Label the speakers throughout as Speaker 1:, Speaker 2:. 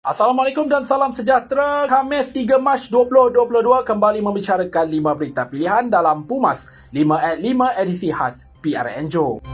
Speaker 1: Assalamualaikum dan salam sejahtera. Khamis 3 Mac 2022 kembali membicarakan 5 berita pilihan dalam Pumas 5 at 5 edisi khas PRN Joe.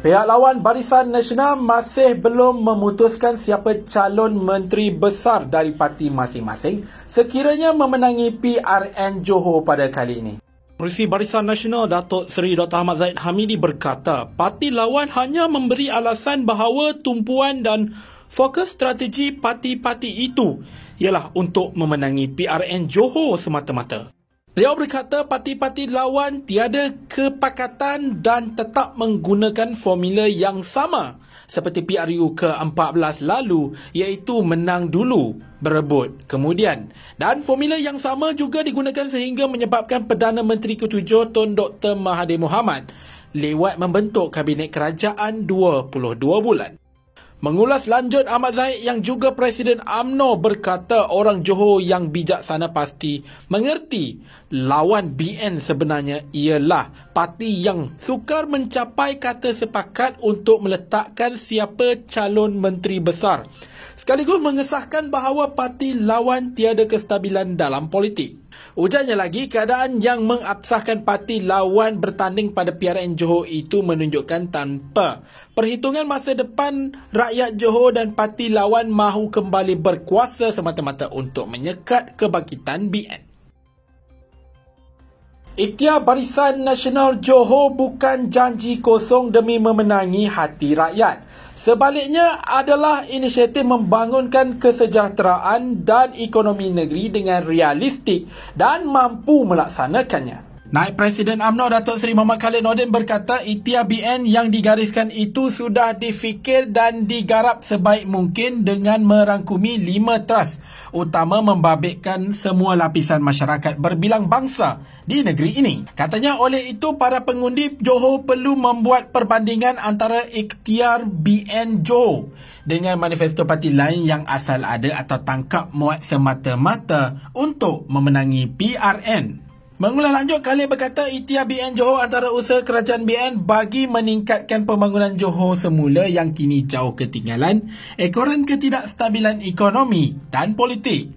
Speaker 1: Pihak lawan Barisan Nasional masih belum memutuskan siapa calon menteri besar dari parti masing-masing sekiranya memenangi PRN Johor pada kali ini. Pengerusi Barisan Nasional Datuk Seri Dr. Ahmad Zaid Hamidi berkata, parti lawan hanya memberi alasan bahawa tumpuan dan fokus strategi parti-parti itu ialah untuk memenangi PRN Johor semata-mata. Beliau berkata parti-parti lawan tiada kepakatan dan tetap menggunakan formula yang sama seperti PRU ke-14 lalu iaitu menang dulu berebut kemudian. Dan formula yang sama juga digunakan sehingga menyebabkan Perdana Menteri ke-7 Tun Dr. Mahathir Mohamad lewat membentuk Kabinet Kerajaan 22 bulan. Mengulas lanjut Ahmad Zahid yang juga Presiden AMNO berkata orang Johor yang bijaksana pasti mengerti lawan BN sebenarnya ialah parti yang sukar mencapai kata sepakat untuk meletakkan siapa calon menteri besar sekaligus mengesahkan bahawa parti lawan tiada kestabilan dalam politik. Ujarnya lagi, keadaan yang mengabsahkan parti lawan bertanding pada PRN Johor itu menunjukkan tanpa perhitungan masa depan rakyat Johor dan parti lawan mahu kembali berkuasa semata-mata untuk menyekat kebangkitan BN. Ikhtiar Barisan Nasional Johor bukan janji kosong demi memenangi hati rakyat. Sebaliknya adalah inisiatif membangunkan kesejahteraan dan ekonomi negeri dengan realistik dan mampu melaksanakannya. Naib Presiden UMNO Datuk Seri Muhammad Khalid Nordin berkata ikhtiar BN yang digariskan itu sudah difikir dan digarap sebaik mungkin dengan merangkumi lima trust utama membabitkan semua lapisan masyarakat berbilang bangsa di negeri ini. Katanya oleh itu para pengundi Johor perlu membuat perbandingan antara ikhtiar BN Johor dengan manifesto parti lain yang asal ada atau tangkap muat semata-mata untuk memenangi PRN. Mengulas lanjut, Khalid berkata ikhtiar BN Johor antara usaha kerajaan BN bagi meningkatkan pembangunan Johor semula yang kini jauh ketinggalan ekoran ketidakstabilan ekonomi dan politik.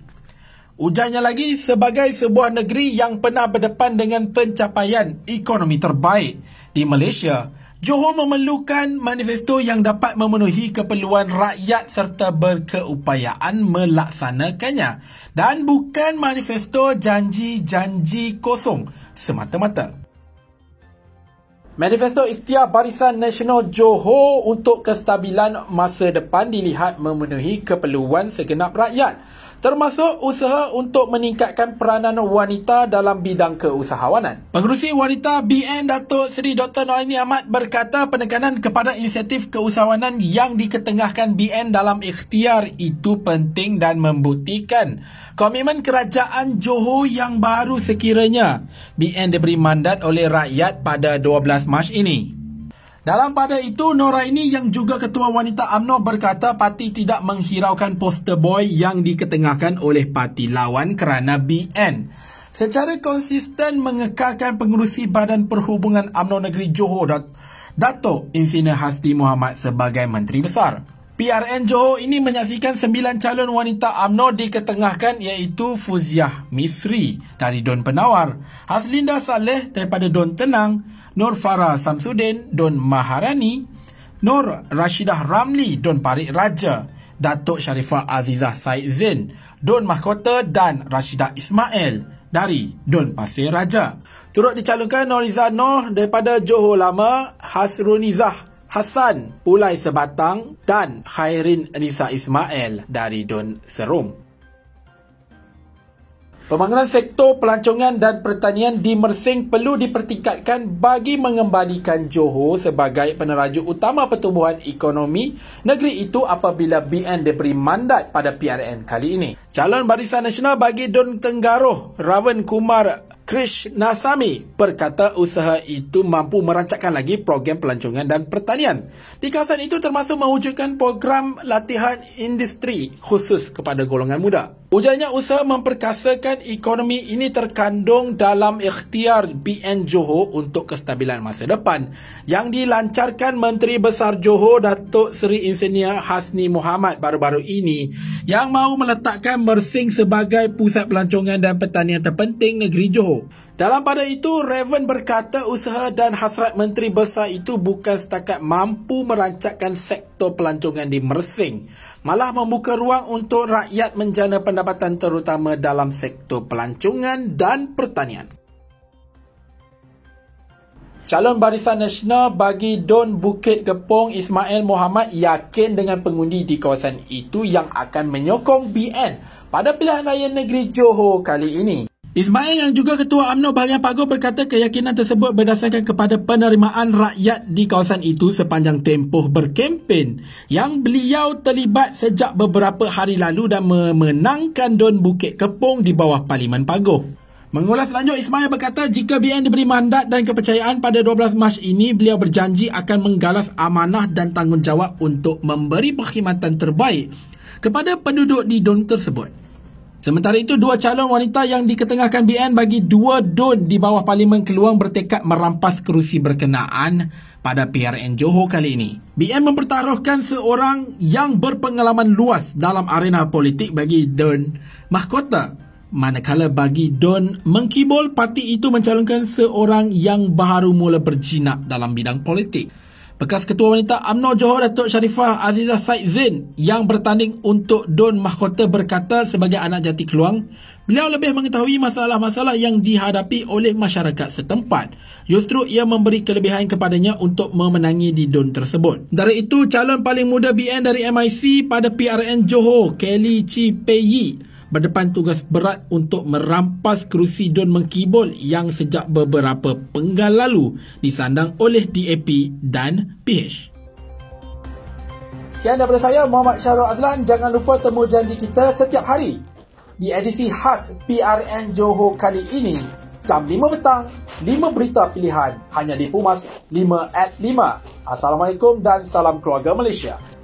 Speaker 1: Ujarnya lagi, sebagai sebuah negeri yang pernah berdepan dengan pencapaian ekonomi terbaik di Malaysia, Johor memerlukan manifesto yang dapat memenuhi keperluan rakyat serta berkeupayaan melaksanakannya dan bukan manifesto janji-janji kosong semata-mata. Manifesto Ikhtiar Barisan Nasional Johor untuk kestabilan masa depan dilihat memenuhi keperluan segenap rakyat termasuk usaha untuk meningkatkan peranan wanita dalam bidang keusahawanan. Pengerusi wanita BN Datuk Seri Dr. Noaini Ahmad berkata penekanan kepada inisiatif keusahawanan yang diketengahkan BN dalam ikhtiar itu penting dan membuktikan komitmen kerajaan Johor yang baru sekiranya BN diberi mandat oleh rakyat pada 12 Mac ini. Dalam pada itu, Nora ini yang juga Ketua Wanita AMNO berkata parti tidak menghiraukan poster boy yang diketengahkan oleh parti lawan kerana BN. Secara konsisten mengekalkan pengurusi Badan Perhubungan AMNO Negeri Johor, Dat Dato' Insinyur Hasdi Muhammad sebagai Menteri Besar. PRN Johor ini menyaksikan sembilan calon wanita AMNO diketengahkan iaitu Fuziah Misri dari Don Penawar, Haslinda Saleh daripada Don Tenang, Nur Farah Samsudin Don Maharani, Nur Rashidah Ramli Don Parik Raja, Datuk Sharifah Azizah Said Zain Don Mahkota dan Rashidah Ismail dari Don Pasir Raja. Turut dicalonkan Noriza Noh daripada Johor Lama, Hasrunizah Hassan Pulai Sebatang dan Khairin Nisa Ismail dari Don Serum. Pembangunan sektor pelancongan dan pertanian di Mersing perlu dipertingkatkan bagi mengembalikan Johor sebagai peneraju utama pertumbuhan ekonomi negeri itu apabila BN diberi mandat pada PRN kali ini. Calon Barisan Nasional bagi Don Tenggaroh, Ravan Kumar Krish Nasami berkata usaha itu mampu merancangkan lagi program pelancongan dan pertanian. Di kawasan itu termasuk mewujudkan program latihan industri khusus kepada golongan muda. Ujarnya usaha memperkasakan ekonomi ini terkandung dalam ikhtiar BN Johor untuk kestabilan masa depan yang dilancarkan Menteri Besar Johor Datuk Seri Insinyur Hasni Muhammad baru-baru ini yang mahu meletakkan Mersing sebagai pusat pelancongan dan pertanian terpenting negeri Johor. Dalam pada itu, Raven berkata usaha dan hasrat Menteri Besar itu bukan setakat mampu merancangkan sektor pelancongan di Mersing malah membuka ruang untuk rakyat menjana pendapatan terutama dalam sektor pelancongan dan pertanian. Calon Barisan Nasional bagi Don Bukit Kepong Ismail Muhammad yakin dengan pengundi di kawasan itu yang akan menyokong BN pada pilihan raya negeri Johor kali ini. Ismail yang juga Ketua UMNO bahagian Pago berkata keyakinan tersebut berdasarkan kepada penerimaan rakyat di kawasan itu sepanjang tempoh berkempen yang beliau terlibat sejak beberapa hari lalu dan memenangkan Don Bukit Kepong di bawah Parlimen Pago. Mengulas lanjut, Ismail berkata jika BN diberi mandat dan kepercayaan pada 12 Mac ini, beliau berjanji akan menggalas amanah dan tanggungjawab untuk memberi perkhidmatan terbaik kepada penduduk di Don tersebut. Sementara itu, dua calon wanita yang diketengahkan BN bagi dua don di bawah Parlimen Keluang bertekad merampas kerusi berkenaan pada PRN Johor kali ini. BN mempertaruhkan seorang yang berpengalaman luas dalam arena politik bagi Don Mahkota. Manakala bagi Don Mengkibol, parti itu mencalonkan seorang yang baru mula berjinak dalam bidang politik. Bekas Ketua Wanita UMNO Johor Datuk Sharifah Azizah Said Zain yang bertanding untuk Don Mahkota berkata sebagai anak jati keluang, beliau lebih mengetahui masalah-masalah yang dihadapi oleh masyarakat setempat. Justru ia memberi kelebihan kepadanya untuk memenangi di Don tersebut. Dari itu, calon paling muda BN dari MIC pada PRN Johor, Kelly Chi Pei berdepan tugas berat untuk merampas kerusi Don Mengkibol yang sejak beberapa penggal lalu disandang oleh DAP dan PH. Sekian daripada saya Muhammad Syahrul Azlan. Jangan lupa temu janji kita setiap hari di edisi khas PRN Johor kali ini jam 5 petang 5 berita pilihan hanya di Pumas 5 at 5. Assalamualaikum dan salam keluarga Malaysia.